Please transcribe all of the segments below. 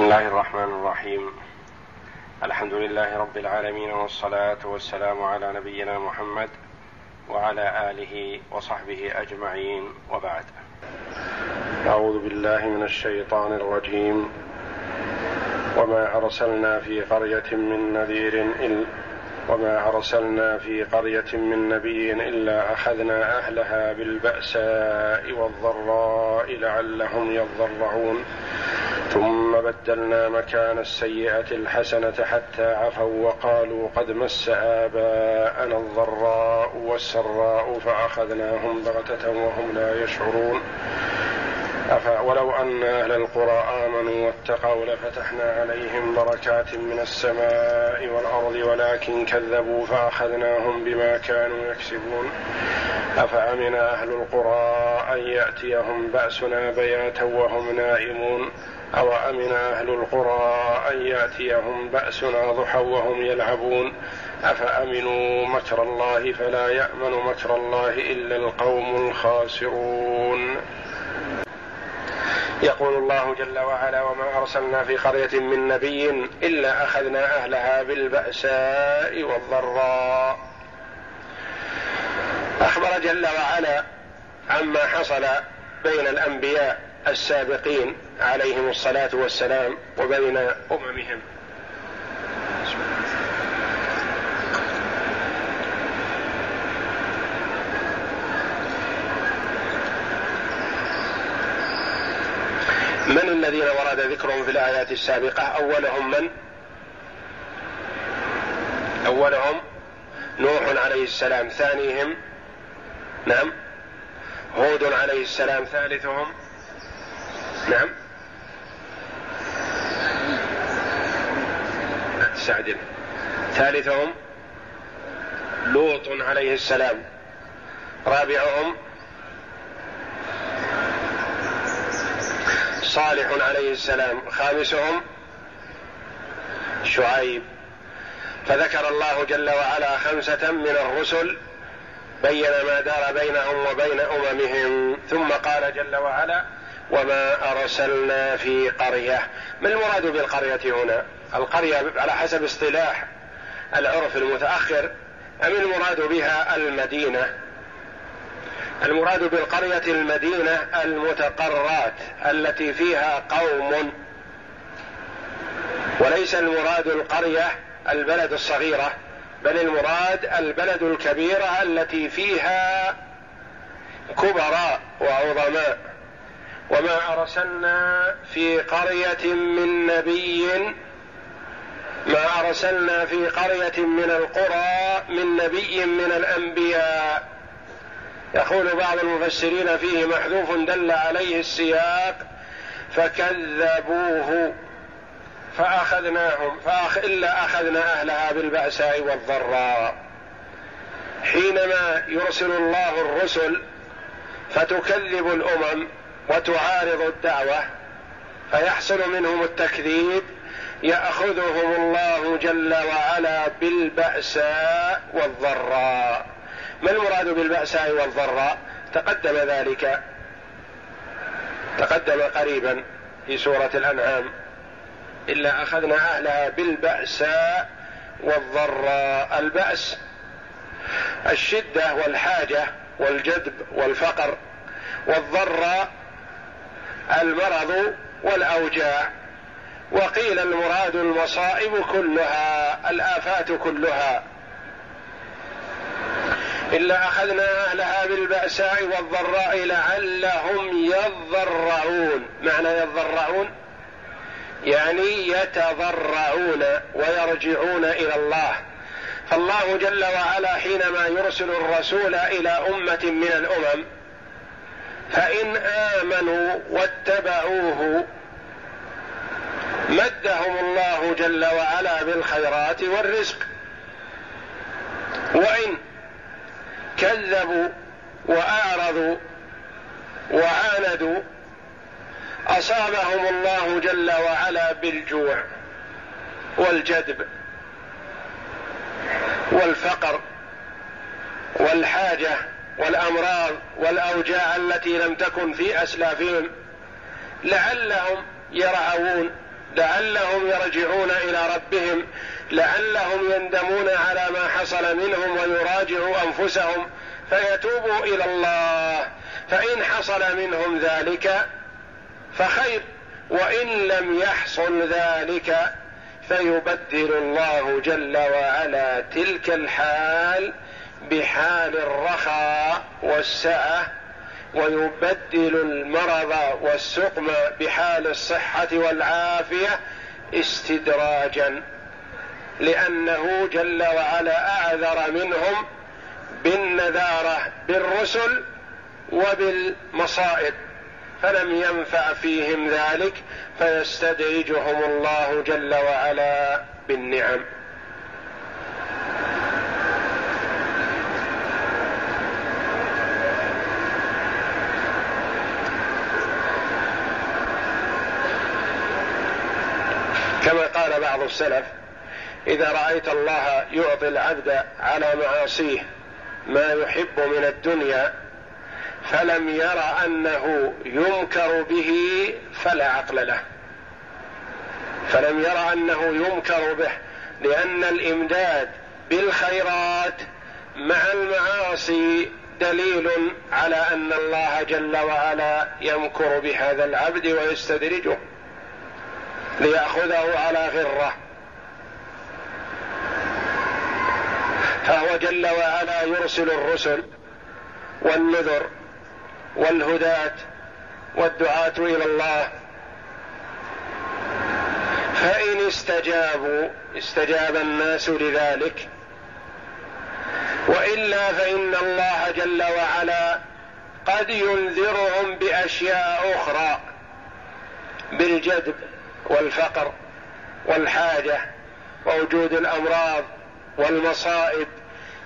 بسم الله الرحمن الرحيم. الحمد لله رب العالمين والصلاة والسلام على نبينا محمد وعلى آله وصحبه أجمعين وبعد. أعوذ بالله من الشيطان الرجيم. وما أرسلنا في قرية من نذير إلا وما أرسلنا في قرية من نبي إلا أخذنا أهلها بالبأساء والضراء لعلهم يضرعون. ثم بدلنا مكان السيئة الحسنة حتى عفوا وقالوا قد مس آباءنا الضراء والسراء فأخذناهم بغتة وهم لا يشعرون. ولو أن أهل القرى آمنوا واتقوا لفتحنا عليهم بركات من السماء والأرض ولكن كذبوا فأخذناهم بما كانوا يكسبون. أفأمن أهل القرى أن يأتيهم بأسنا بياتا وهم نائمون؟ أو أمن أهل القرى أن يأتيهم بأسنا ضحى وهم يلعبون؟ أفأمنوا مكر الله فلا يأمن مكر الله إلا القوم الخاسرون. يقول الله جل وعلا وما أرسلنا في قرية من نبي إلا أخذنا أهلها بالبأساء والضراء. أخبر جل وعلا عما حصل بين الأنبياء السابقين عليهم الصلاة والسلام وبين أممهم. من الذين ورد ذكرهم في الآيات السابقة؟ أولهم من؟ أولهم نوح عليه السلام. ثانيهم؟ نعم. هود عليه السلام. ثالثهم؟ نعم. سعد. ثالثهم لوط عليه السلام. رابعهم صالح عليه السلام. خامسهم شعيب. فذكر الله جل وعلا خمسة من الرسل بين ما دار بينهم وبين أممهم. ثم قال جل وعلا وما أرسلنا في قرية. ما المراد بالقرية هنا؟ القرية على حسب اصطلاح العرف المتأخر. أم المراد بها المدينة؟ المراد بالقرية المدينة المتقرات التي فيها قوم. وليس المراد القرية البلد الصغيرة بل المراد البلد الكبيرة التي فيها كبراء وعظماء. وما أرسلنا في قرية من نبي ما أرسلنا في قرية من القرى من نبي من الأنبياء. يقول بعض المفسرين فيه محذوف دل عليه السياق فكذبوه فأخذناهم فأخ إلا أخذنا أهلها بالبأساء والضراء. حينما يرسل الله الرسل فتكذب الأمم وتعارض الدعوة فيحصل منهم التكذيب يأخذهم الله جل وعلا بالبأساء والضراء. ما المراد بالبأساء والضراء؟ تقدم ذلك تقدم قريبا في سورة الأنعام. إلا أخذنا أهلها بالبأساء والضراء. البأس الشدة والحاجة والجدب والفقر والضراء المرض والأوجاع. وقيل المراد المصائب كلها الآفات كلها. إلا أخذنا أهلها بالبأساء والضراء لعلهم يضرعون. معنى يضرعون؟ يعني يتضرعون ويرجعون إلى الله. فالله جل وعلا حينما يرسل الرسول إلى أمة من الأمم فإن آمنوا واتبعوه مدهم الله جل وعلا بالخيرات والرزق. وإن كذبوا وأعرضوا وعاندوا أصابهم الله جل وعلا بالجوع والجدب والفقر والحاجة والأمراض والأوجاع التي لم تكن في أسلافهم لعلهم يرعون لعلهم يرجعون إلى ربهم لعلهم يندمون على ما حصل منهم ويراجعوا أنفسهم فيتوبوا إلى الله. فإن حصل منهم ذلك فخير وإن لم يحصل ذلك فيبدل الله جل وعلا تلك الحال بحال الرخاء والسعه ويبدل المرض والسقم بحال الصحة والعافية استدراجا لأنه جل وعلا أعذر منهم بالنذارة بالرسل وبالمصائب. فلم ينفع فيهم ذلك فيستدرجهم الله جل وعلا بالنعم كما بعض السلف إذا رأيت الله يعطي العبد على معاصيه ما يحب من الدنيا فلم ير أنه ينكر به فلا عقل له. فلم ير أنه ينكر به لأن الإمداد بالخيرات مع المعاصي دليل على أن الله جل وعلا يمكر بهذا العبد ويستدرجه. ليأخذه على غرة. فهو جل وعلا يرسل الرسل والنذر والهداة والدعاة إلى الله. فإن استجابوا استجاب الناس لذلك. وإلا فإن الله جل وعلا قد ينذرهم بأشياء أخرى بالجدب والفقر والحاجة ووجود الأمراض والمصائب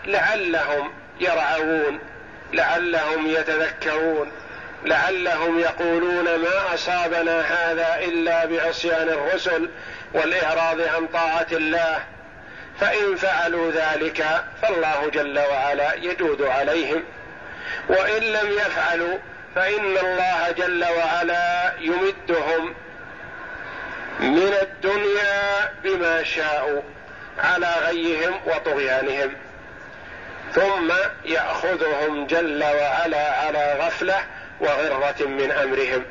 لعلهم يرعون لعلهم يتذكرون لعلهم يقولون ما أصابنا هذا إلا بعصيان الرسل والإعراض عن طاعة الله. فإن فعلوا ذلك فالله جل وعلا يجود عليهم. وإن لم يفعلوا فإن الله جل وعلا يمدهم من الدنيا بما شاءوا على غيهم وطغيانهم. ثم يأخذهم جل وعلا على غفلة وغرة من أمرهم.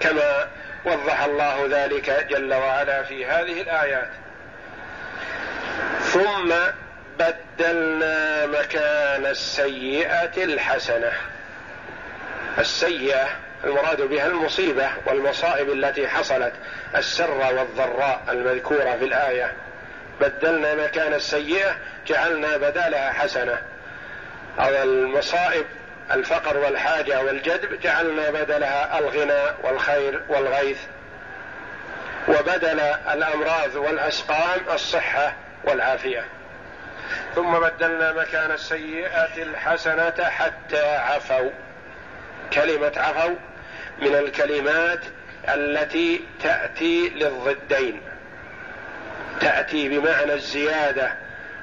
كما وضح الله ذلك جل وعلا في هذه الآيات. ثم بدلنا مكان السيئة الحسنة. السيئة المراد بها المصيبة والمصائب التي حصلت السر والضراء المذكورة في الآية. بدلنا مكان السيئة جعلنا بدالها حسنة. أو المصائب الفقر والحاجة والجدب جعلنا بدلها الغنى والخير والغيث. وبدل الأمراض والأسقام الصحة والعافية. ثم بدلنا مكان السيئة الحسنة حتى عفوا. كلمة عفوا من الكلمات التي تأتي للضدين. تأتي بمعنى الزيادة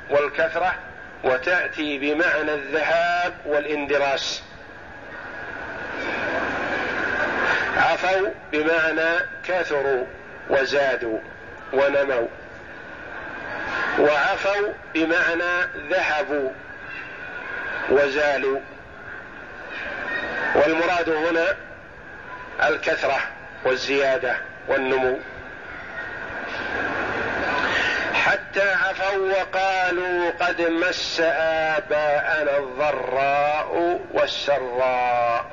والكثرة وتأتي بمعنى الذهاب والإندراس. عفوا بمعنى كثروا وزادوا ونموا. وعفوا بمعنى ذهبوا وزالوا. والمراد هنا الكثرة والزيادة والنمو. حتى عفوا وقالوا قد مس آباءنا الضراء والسراء.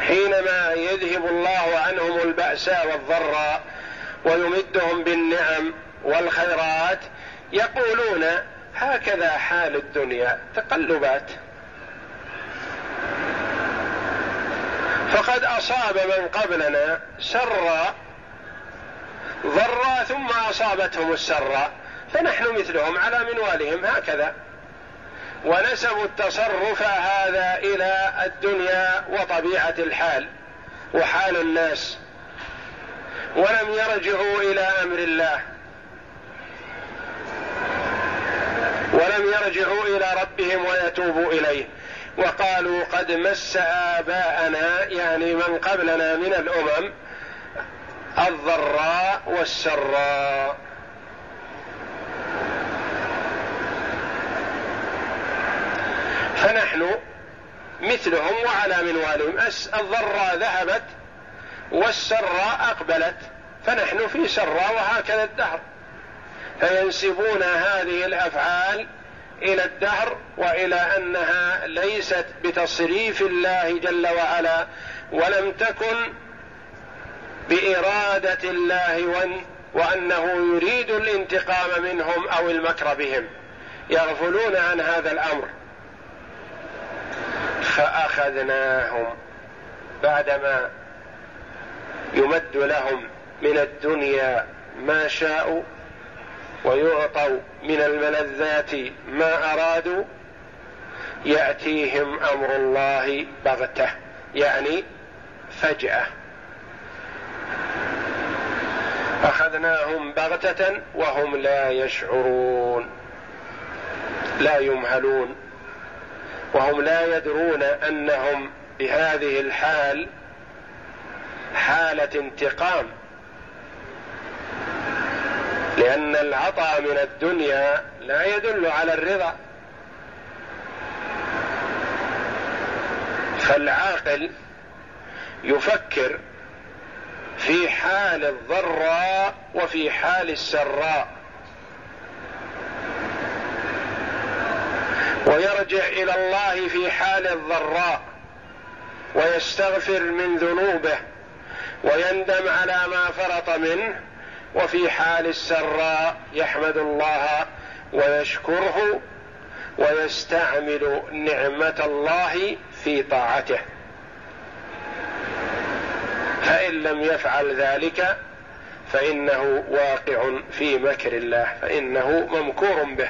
حينما يذهب الله عنهم البأساء والضراء ويمدهم بالنعم والخيرات يقولون هكذا حال الدنيا تقلبات. فقد أصاب من قبلنا سرا ضرا ثم أصابتهم السراء فنحن مثلهم على منوالهم هكذا. ونسبوا التصرف هذا إلى الدنيا وطبيعة الحال وحال الناس. ولم يرجعوا إلى أمر الله. ولم يرجعوا إلى ربهم ويتوبوا إليه. وقالوا قد مس آباءنا يعني من قبلنا من الأمم الضراء والسراء. فنحن مثلهم وعلى منوالهم. الضراء ذهبت والسراء أقبلت. فنحن في سراء وهكذا الدهر. فينسبون هذه الأفعال إلى الدهر وإلى أنها ليست بتصريف الله جل وعلا ولم تكن بإرادة الله وأنه يريد الانتقام منهم أو المكر بهم. يغفلون عن هذا الأمر. فأخذناهم بعدما يمد لهم من الدنيا ما شاءوا ويعطوا من الملذات ما ارادوا يأتيهم أمر الله بغتة يعني فجأة. أخذناهم بغتة وهم لا يشعرون لا يمهلون وهم لا يدرون أنهم بهذه الحال حالة انتقام. لأن العطاء من الدنيا لا يدل على الرضا. فالعاقل يفكر في حال الضراء وفي حال السراء. ويرجع إلى الله في حال الضراء ويستغفر من ذنوبه ويندم على ما فرط منه وفي حال السراء يحمد الله ويشكره ويستعمل نعمة الله في طاعته. فإن لم يفعل ذلك فإنه واقع في مكر الله فإنه ممكور به.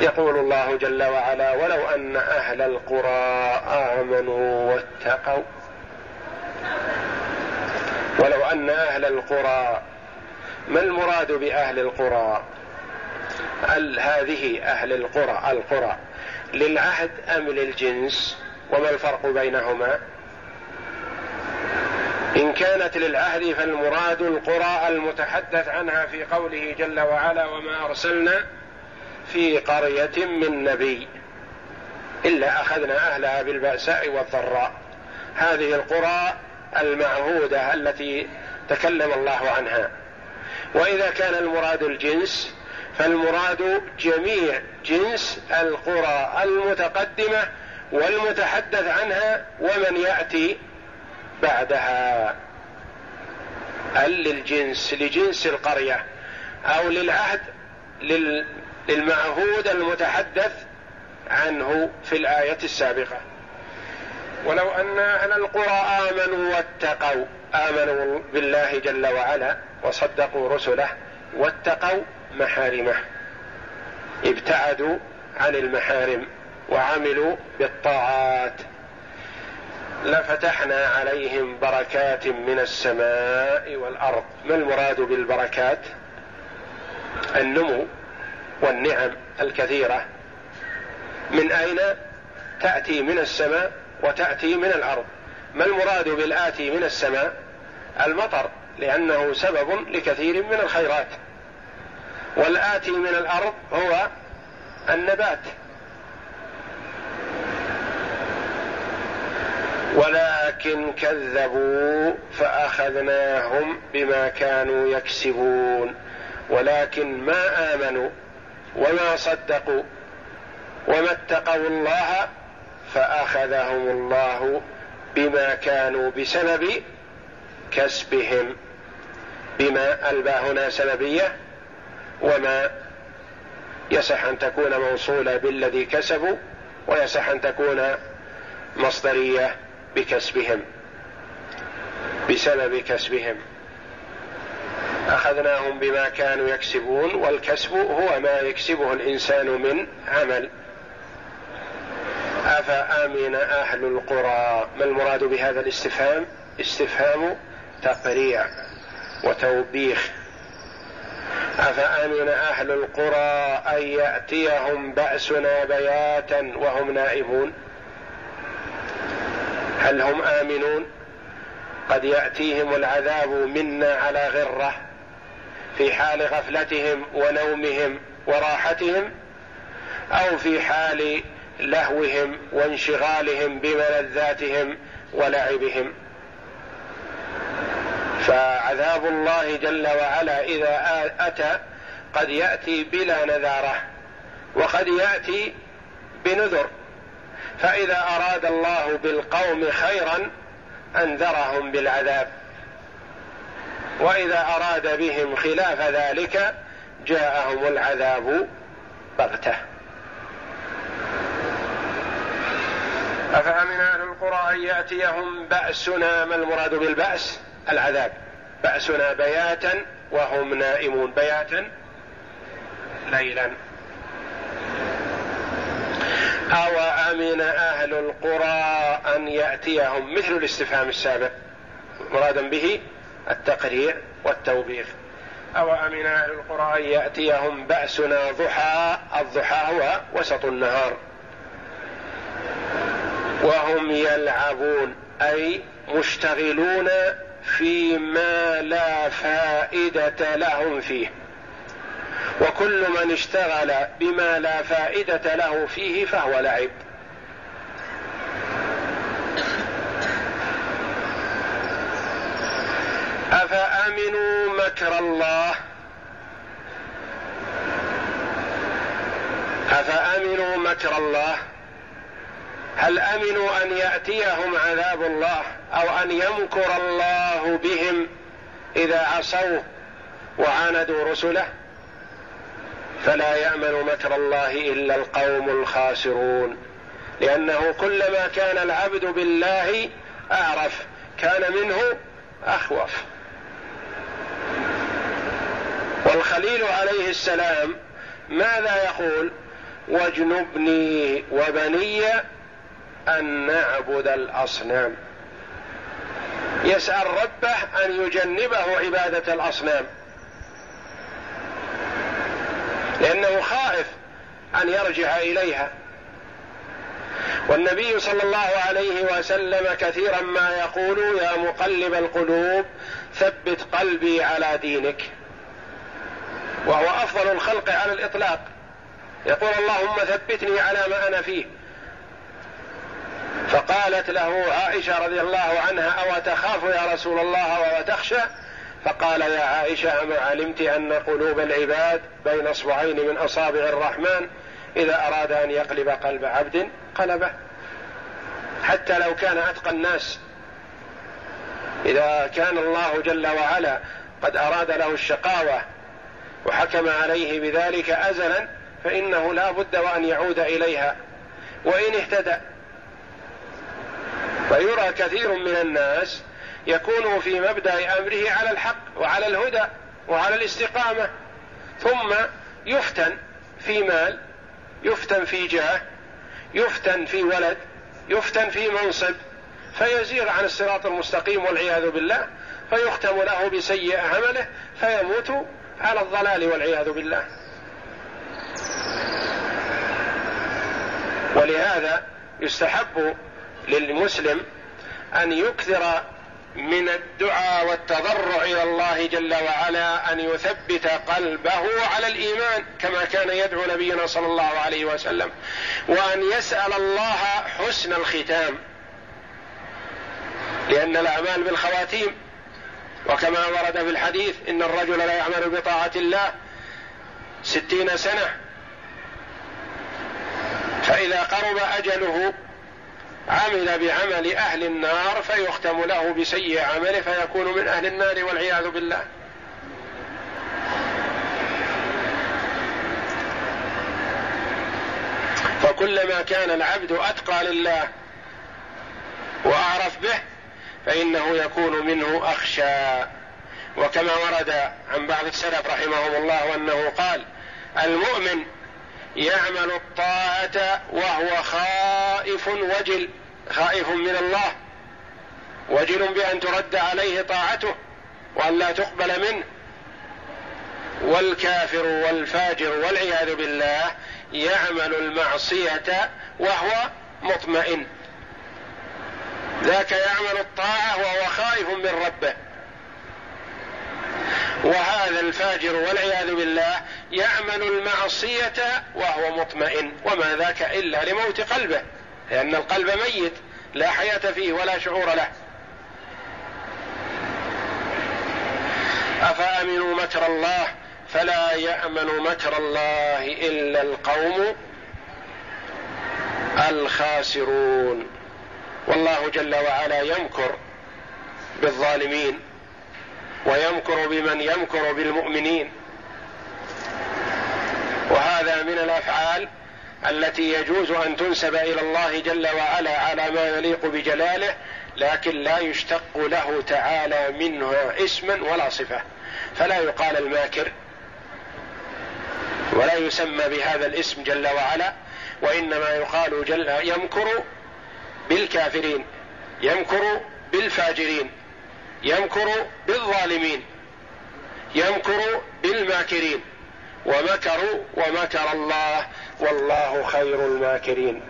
يقول الله جل وعلا ولو أن أهل القرى آمنوا واتقوا ولو أن أهل القرى ما المراد بأهل القرى؟ هل هذه أهل القرى القرى للعهد أم للجنس؟ وما الفرق بينهما؟ إن كانت للعهد فالمراد القرى المتحدث عنها في قوله جل وعلا وما أرسلنا في قرية من نبي إلا أخذنا أهلها بالبأساء والضراء. هذه القرى المعهوده التي تكلم الله عنها. وإذا كان المراد الجنس فالمراد جميع جنس القرى المتقدمة والمتحدث عنها ومن يأتي بعدها. هل للجنس لجنس القرية أو للعهد للمعهود المتحدث عنه في الآية السابقة. ولو أن أهل القرى آمنوا واتقوا آمنوا بالله جل وعلا وصدقوا رسله واتقوا محارمه. ابتعدوا عن المحارم وعملوا بالطاعات. لفتحنا عليهم بركات من السماء والأرض. ما المراد بالبركات؟ النمو والنعم الكثيرة. من أين تأتي من السماء؟ وتأتي من الأرض. ما المراد بالآتي من السماء؟ المطر لأنه سبب لكثير من الخيرات. والآتي من الأرض هو النبات. ولكن كذبوا فأخذناهم بما كانوا يكسبون. ولكن ما آمنوا وما صدقوا وما اتقوا الله فأخذهم الله بما كانوا بسبب كسبهم. بما الباء هنا سببية وما يصح أن تكون موصولة بالذي كسبوا ويصح أن تكون مصدرية بكسبهم. بسبب كسبهم. أخذناهم بما كانوا يكسبون والكسب هو ما يكسبه الإنسان من عمل. أفأمن أهل القرى. ما المراد بهذا الاستفهام؟ استفهام تقريع وتوبيخ. أفأمن أهل القرى أن يأتيهم بأسنا بياتا وهم نائمون هل هم آمنون؟ قد يأتيهم العذاب منا على غرة في حال غفلتهم ونومهم وراحتهم أو في حال لهوهم وانشغالهم بملذاتهم ولعبهم. فعذاب الله جل وعلا إذا أتى قد يأتي بلا نذارة وقد يأتي بنذر. فإذا أراد الله بالقوم خيرا أنذرهم بالعذاب. وإذا أراد بهم خلاف ذلك جاءهم العذاب بغتة. أفأمن أهل القرى أن يأتيهم بأسنا ما المراد بالبأس؟ العذاب. بأسنا بياتا وهم نائمون. بياتا ليلا. أو أمن أهل القرى أن يأتيهم؟ مثل الاستفهام السابق. مرادا به التقريع والتوبيخ. أو أمن أهل القرى أن يأتيهم بأسنا ضحى؟ الضحى هو وسط النهار. وهم يلعبون أي مشتغلون فيما لا فائدة لهم فيه. وكل من اشتغل بما لا فائدة له فيه فهو لعب. أفأمنوا مكر الله؟ أفأمنوا مكر الله؟ هل أمنوا أن يأتيهم عذاب الله أو أن يمكر الله بهم إذا عصوه وعاندوا رسله؟ فلا يأمن مكر الله إلا القوم الخاسرون لأنه كلما كان العبد بالله أعرف كان منه أخوف. والخليل عليه السلام ماذا يقول؟ واجنبني وبني أن نعبد الأصنام. يسأل ربه أن يجنبه عبادة الأصنام. لأنه خائف أن يرجع إليها. والنبي صلى الله عليه وسلم كثيرا ما يقول يا مقلب القلوب ثبت قلبي على دينك. وهو أفضل الخلق على الإطلاق. يقول اللهم ثبتني على ما أنا فيه. فقالت له عائشة رضي الله عنها أو تخاف يا رسول الله وتخشى فقال يا عائشة اما علمت أن قلوب العباد بين أصبعين من أصابع الرحمن؟ إذا أراد أن يقلب قلب عبد قلبه. حتى لو كان أتقى الناس إذا كان الله جل وعلا قد أراد له الشقاوة وحكم عليه بذلك ازلا فإنه لا بد وأن يعود إليها. وإن اهتدى فيرى كثير من الناس يكون في مبدأ أمره على الحق وعلى الهدى وعلى الاستقامة ثم يفتن في مال يفتن في جاه يفتن في ولد يفتن في منصب فيزيغ عن الصراط المستقيم والعياذ بالله فيختم له بسيء عمله فيموت على الضلال والعياذ بالله. ولهذا يستحب للمسلم أن يكثر من الدعاء والتضرع إلى الله جل وعلا أن يثبت قلبه على الإيمان كما كان يدعو نبينا صلى الله عليه وسلم وأن يسأل الله حسن الختام. لأن الأعمال بالخواتيم وكما ورد في الحديث إن الرجل لا يعمل بطاعة الله ستين سنة فإذا قرب أجله عمل بعمل أهل النار فيختم له بسيء عمله فيكون من أهل النار والعياذ بالله. فكلما كان العبد أتقى لله وأعرف به فإنه يكون منه أخشى. وكما ورد عن بعض السلف رحمهم الله أنه قال المؤمن يعمل الطاعة وهو خائف وجل خائف من الله وجل بأن ترد عليه طاعته وأن لا تقبل منه. والكافر والفاجر والعياذ بالله يعمل المعصية وهو مطمئن. ذاك يعمل الطاعة وهو خائف من ربه. وهذا الفاجر والعياذ بالله يعمل المعصية وهو مطمئن وما ذاك إلا لموت قلبه لأن القلب ميت لا حياة فيه ولا شعور له. أفأمنوا مكر الله؟ فلا يأمن مكر الله إلا القوم الخاسرون. والله جل وعلا يمكر بالظالمين ويمكر بمن يمكر بالمؤمنين. وهذا من الأفعال التي يجوز أن تنسب إلى الله جل وعلا على ما يليق بجلاله لكن لا يشتق له تعالى منها اسما ولا صفة. فلا يقال الماكر ولا يسمى بهذا الاسم جل وعلا وإنما يقال جل يمكر بالكافرين يمكر بالفاجرين يمكر بالظالمين يمكر بالماكرين. ومكروا ومكر الله والله خير الماكرين.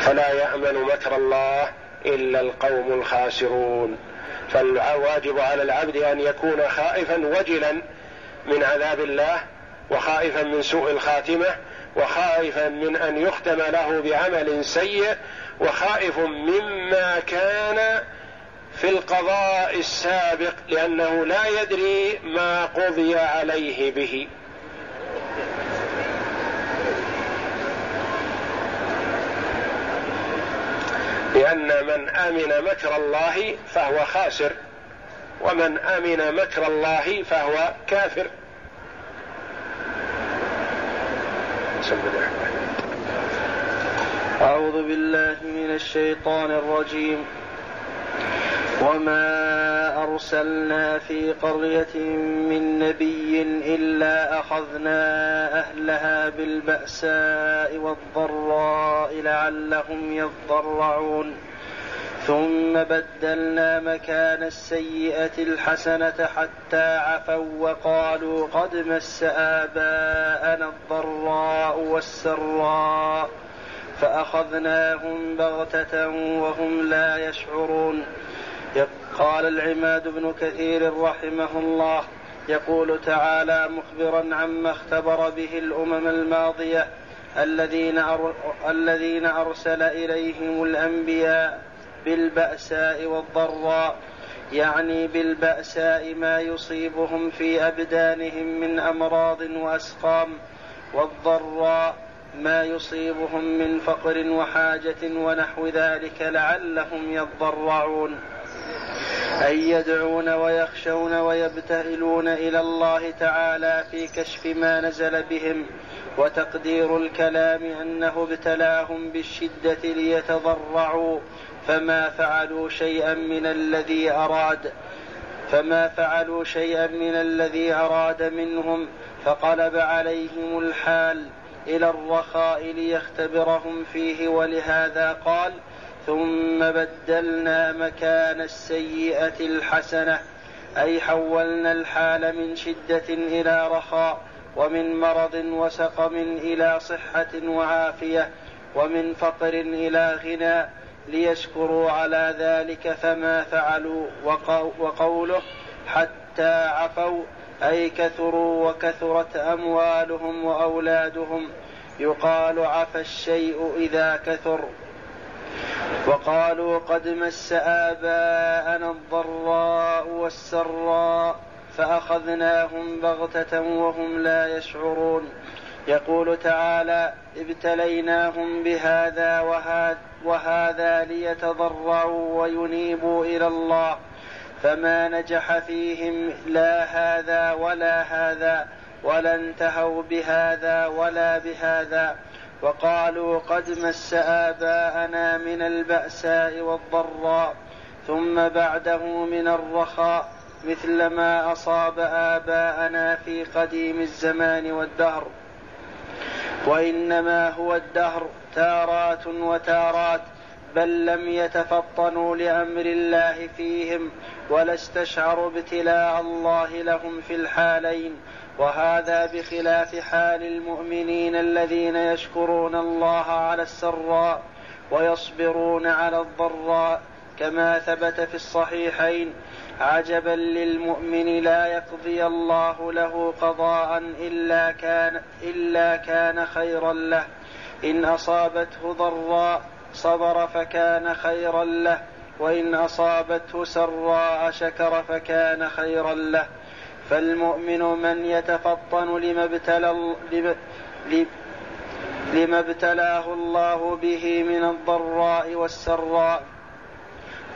فلا يأمن مكر الله إلا القوم الخاسرون. فالواجب على العبد أن يكون خائفا وجلا من عذاب الله وخائفا من سوء الخاتمة وخائفا من أن يختم له بعمل سيء وخائف مما كان في القضاء السابق لأنه لا يدري ما قضي عليه به. لأن من آمن مكر الله فهو خاسر ومن آمن مكر الله فهو كافر. أعوذ بالله من الشيطان الرجيم. وما أرسلنا في قرية من نبي إلا أخذنا أهلها بالبأساء والضراء لعلهم يضرعون. ثم بدلنا مكان السيئة الحسنة حتى عفوا وقالوا قد مس آباءنا الضراء والسراء فأخذناهم بغتة وهم لا يشعرون. قال العماد بن كثير رحمه الله يقول تعالى مخبرا عما اختبر به الأمم الماضية الذين أر... الذين أرسل إليهم الأنبياء بالبأساء والضراء يعني بالبأساء ما يصيبهم في أبدانهم من أمراض وأسقام والضراء ما يصيبهم من فقر وحاجة ونحو ذلك لعلهم يضرعون. أن يدعون ويخشون ويبتهلون إلى الله تعالى في كشف ما نزل بهم وتقدير الكلام أنه ابتلاهم بالشدة ليتضرعوا فما فعلوا شيئا من الذي أراد فما فعلوا شيئا من الذي أراد منهم فقلب عليهم الحال إلى الرخاء ليختبرهم فيه ولهذا قال ثم بدلنا مكان السيئة الحسنة أي حولنا الحال من شدة إلى رخاء ومن مرض وسقم إلى صحة وعافية ومن فقر إلى غنى ليشكروا على ذلك فما فعلوا وقوله حتى عفوا أي كثروا وكثرت أموالهم وأولادهم يقال عفى الشيء إذا كثر وقالوا قد مس آباءنا الضراء والسراء فأخذناهم بغتة وهم لا يشعرون. يقول تعالى ابتليناهم بهذا وهذا, وهذا ليتضرعوا وينيبوا إلى الله فما نجح فيهم لا هذا ولا هذا ولا انتهوا بهذا ولا بهذا. وقالوا قد مس آباءنا من البأساء والضراء ثم بعده من الرخاء مثل ما أصاب آباءنا في قديم الزمان والدهر. وإنما هو الدهر تارات وتارات بل لم يتفطنوا لأمر الله فيهم ولا استشعروا ابتلاء الله لهم في الحالين وهذا بخلاف حال المؤمنين الذين يشكرون الله على السراء ويصبرون على الضراء. كما ثبت في الصحيحين عجبا للمؤمن لا يقضي الله له قضاء إلا كان إلا كان خيرا له. إن أصابته ضراء صبر فكان خيرا له وإن أصابته سراء شكر فكان خيرا له. فالمؤمن من يتفطن لما ابتلى لما ابتلاه الله به من الضراء والسراء.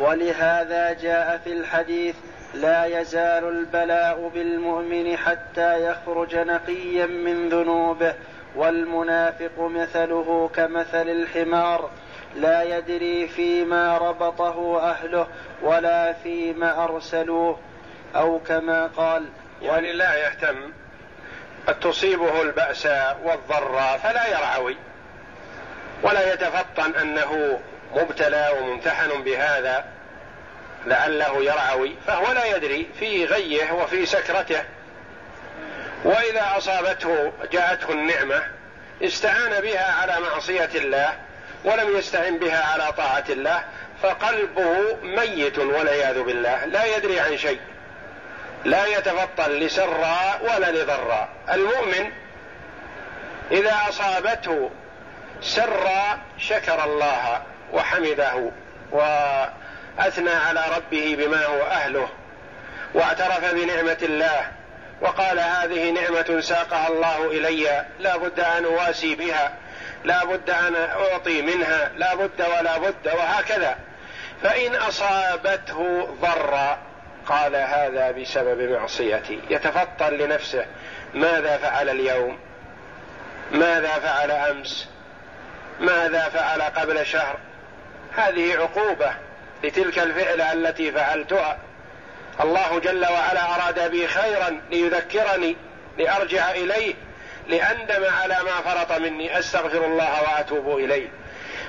ولهذا جاء في الحديث لا يزال البلاء بالمؤمن حتى يخرج نقيا من ذنوبه والمنافق مثله كمثل الحمار. لا يدري فيما ربطه أهله ولا فيما أرسلوه. أو كما قال يعني لا يهتم تصيبه البأساء والضراء فلا يرعوي ولا يتفطن أنه مبتلى وممتحن بهذا لعله يرعوي فهو لا يدري في غيه وفي سكرته. وإذا أصابته جاءته النعمة استعان بها على معصية الله ولم يستعن بها على طاعة الله فقلبه ميت والعياذ بالله لا يدري عن شيء. لا يتفطن لسراء ولا لضراء المؤمن إذا أصابته سراء شكر الله وحمده وأثنى على ربه بما هو أهله واعترف بنعمة الله وقال هذه نعمة ساقها الله إلي لا بد أن أواسي بها لا بد أن أعطي منها لا بد ولا بد وهكذا. فإن أصابته ضرا قال هذا بسبب معصيتي. يتفطن لنفسه. ماذا فعل اليوم؟ ماذا فعل أمس؟ ماذا فعل قبل شهر؟ هذه عقوبة لتلك الفعلة التي فعلتها. الله جل وعلا أراد بي خيرا ليذكرني لأرجع إليه لأندم على ما فرط مني. أستغفر الله وأتوب إليه.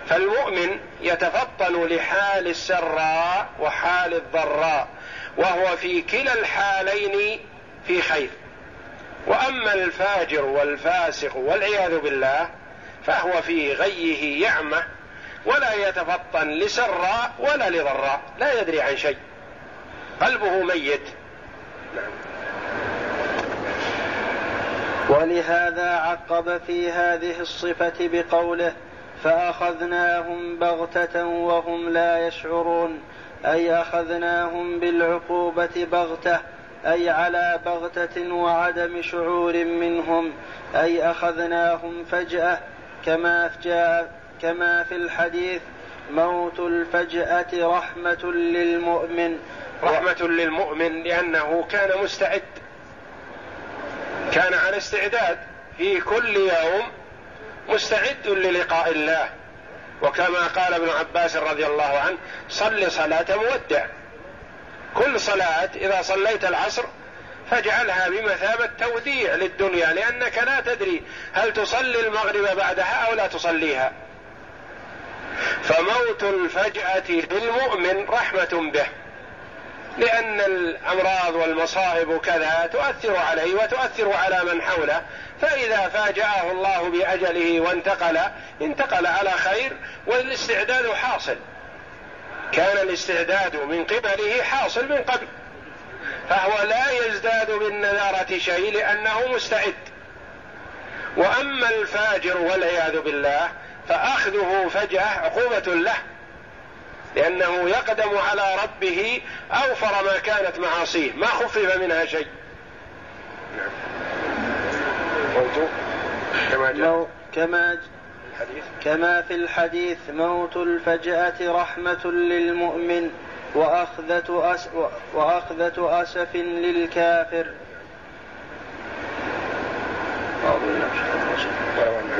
فالمؤمن يتفطن لحال السراء وحال الضراء. وهو في كلا الحالين في خير. وأما الفاجر والفاسق والعياذ بالله فهو في غيه يعمه ولا يتفطن لسراء ولا لضراء لا يدري عن شيء. قلبه ميت. نعم. ولهذا عقب في هذه الصفة بقوله فأخذناهم بغتة وهم لا يشعرون. أي أخذناهم بالعقوبة بغتة أي على بغتة وعدم شعور منهم أي أخذناهم فجأة كما جاء كما في الحديث موت الفجأة رحمة للمؤمن. رحمة للمؤمن لأنه كان مستعد كان على استعداد في كل يوم مستعد للقاء الله. وكما قال ابن عباس رضي الله عنه صل صلاة مودع. كل صلاة إذا صليت العصر فاجعلها بمثابة توديع للدنيا لأنك لا تدري هل تصلي المغرب بعدها أو لا تصليها. فموت الفجأة للمؤمن رحمة به. لأن الأمراض والمصائب كذا تؤثر عليه وتؤثر على من حوله. فإذا فاجأه الله بأجله وانتقل انتقل على خير والاستعداد حاصل. كان الاستعداد من قبله حاصل من قبل. فهو لا يزداد بالنذارة شيء لأنه مستعد. وأما الفاجر والعياذ بالله فأخذه فجأة عقوبة له. لأنه يقدم على ربه أوفر ما كانت معاصيه ما خفف منها شيء. نعم. موت كما جاء. كما الحديث. كما في الحديث موت الفجأة رحمة للمؤمن وأخذة أس وأخذة أسف للكافر.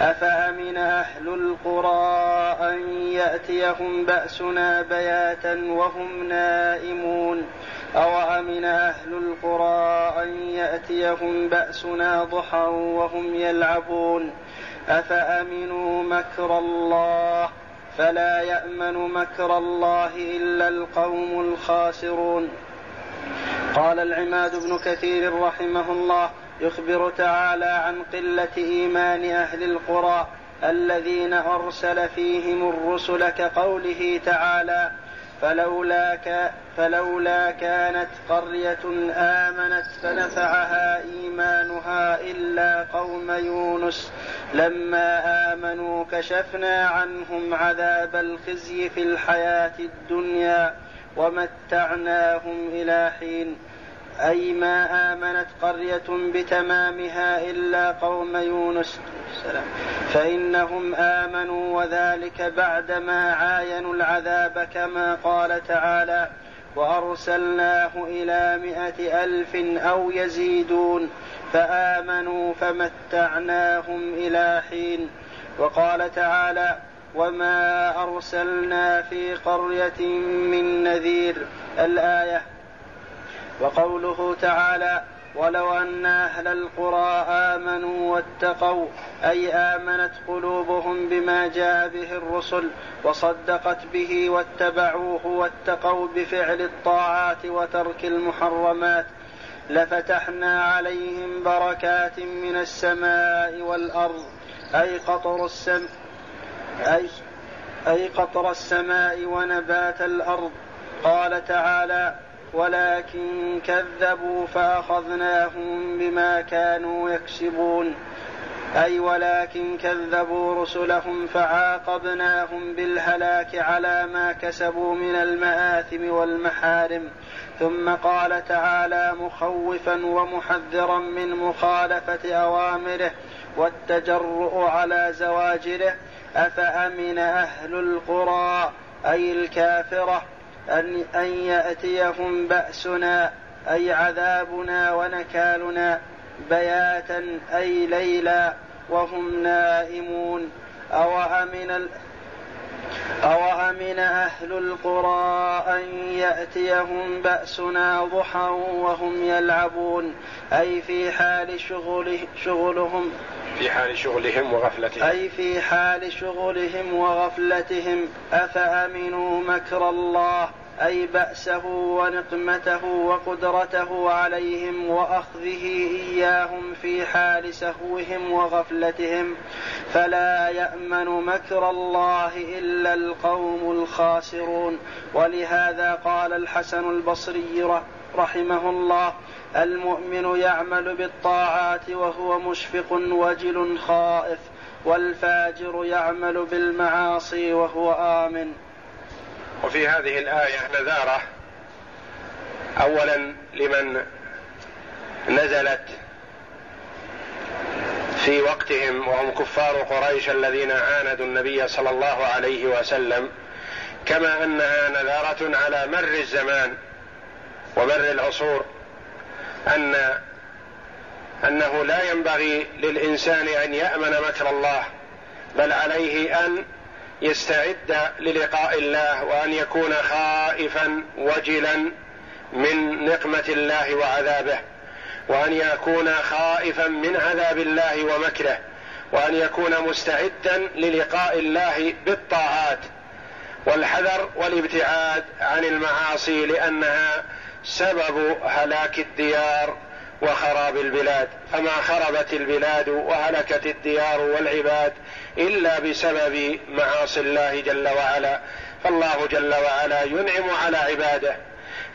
أفأمن أهل القرى أن يأتيهم بأسنا بياتا وهم نائمون؟ أوأمن أهل القرى أن يأتيهم بأسنا ضحى وهم يلعبون؟ أفأمنوا مكر الله؟ فلا يأمن مكر الله إلا القوم الخاسرون. قال العماد بن كثير رحمه الله يخبر تعالى عن قلة إيمان أهل القرى الذين أرسل فيهم الرسل كقوله تعالى فلولا, ك فلولا كانت قرية آمنت فنفعها إيمانها إلا قوم يونس. لما آمنوا كشفنا عنهم عذاب الخزي في الحياة الدنيا ومتعناهم إلى حين. أي ما آمنت قرية بتمامها إلا قوم يونس. فإنهم آمنوا وذلك بعدما عاينوا العذاب كما قال تعالى وأرسلناه إلى مائة ألف أو يزيدون. فآمنوا فمتعناهم إلى حين. وقال تعالى وما أرسلنا في قرية من نذير. الآية وقوله تعالى ولو أن أهل القرى آمنوا واتقوا أي آمنت قلوبهم بما جاء به الرسل وصدقت به واتبعوه واتقوا بفعل الطاعات وترك المحرمات لفتحنا عليهم بركات من السماء والأرض أي قطر السم أي أي قطر السماء ونبات الأرض. قال تعالى ولكن كذبوا فأخذناهم بما كانوا يكسبون. أي ولكن كذبوا رسلهم فعاقبناهم بالهلاك على ما كسبوا من المآثم والمحارم. ثم قال تعالى مخوفا ومحذرا من مخالفة أوامره والتجرؤ على زواجره أفأمن أهل القرى أي الكافرة؟ أن, أن يأتيهم بأسنا أي عذابنا ونكالنا بياتا أي ليلا وهم نائمون. أو أمن أو أمن أهل القرى أن يأتيهم بأسنا ضحى وهم يلعبون؟ أي في حال شغله شغلهم في حال شغلهم وغفلتهم. أي في حال شغلهم وغفلتهم. أفأمنوا مكر الله؟ أي بأسه ونقمته وقدرته عليهم وأخذه إياهم في حال سهوهم وغفلتهم فلا يأمن مكر الله إلا القوم الخاسرون. ولهذا قال الحسن البصري رحمه الله المؤمن يعمل بالطاعات وهو مشفق وجل خائف والفاجر يعمل بالمعاصي وهو آمن. وفي هذه الآية نذارة. أولا لمن نزلت في وقتهم وهم كفار قريش الذين عاندوا النبي صلى الله عليه وسلم كما أنها نذارة على مر الزمان ومر العصور أن أنه لا ينبغي للإنسان أن يأمن مكر الله بل عليه أن يستعد للقاء الله وأن يكون خائفا وجلا من نقمة الله وعذابه وأن يكون خائفا من عذاب الله ومكره وأن يكون مستعدا للقاء الله بالطاعات والحذر والابتعاد عن المعاصي لأنها سبب هلاك الديار وخراب البلاد فما خربت البلاد وهلكت الديار والعباد إلا بسبب معاصي الله جل وعلا. فالله جل وعلا ينعم على عباده.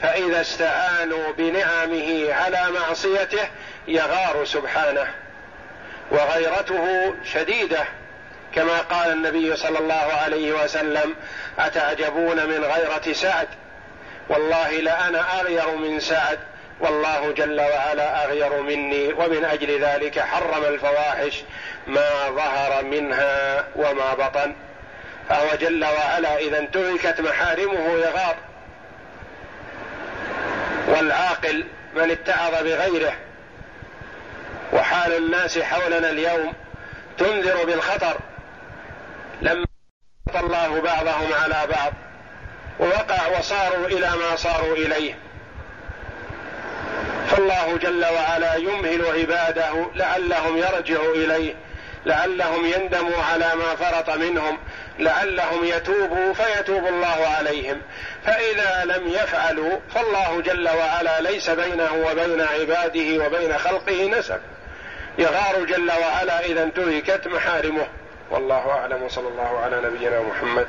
فإذا استعانوا بنعمه على معصيته يغار سبحانه. وغيرته شديدة. كما قال النبي صلى الله عليه وسلم أتعجبون من غيرة سعد؟ والله لأنا أغير من سعد. والله جل وعلا أغير مني ومن أجل ذلك حرم الفواحش ما ظهر منها وما بطن. فهو جل وعلا إذا انتهكت محارمه يغار. والعاقل من اتعظ بغيره. وحال الناس حولنا اليوم تنذر بالخطر. لما الله بعضهم على بعض. ووقع وصاروا إلى ما صاروا إليه. فالله جل وعلا يمهل عباده لعلهم يرجعوا إليه لعلهم يندموا على ما فرط منهم لعلهم يتوبوا فيتوب الله عليهم. فإذا لم يفعلوا فالله جل وعلا ليس بينه وبين عباده وبين خلقه نسب. يغار جل وعلا إذا انتهكت محارمه. والله أعلم وصلى الله على نبينا محمد.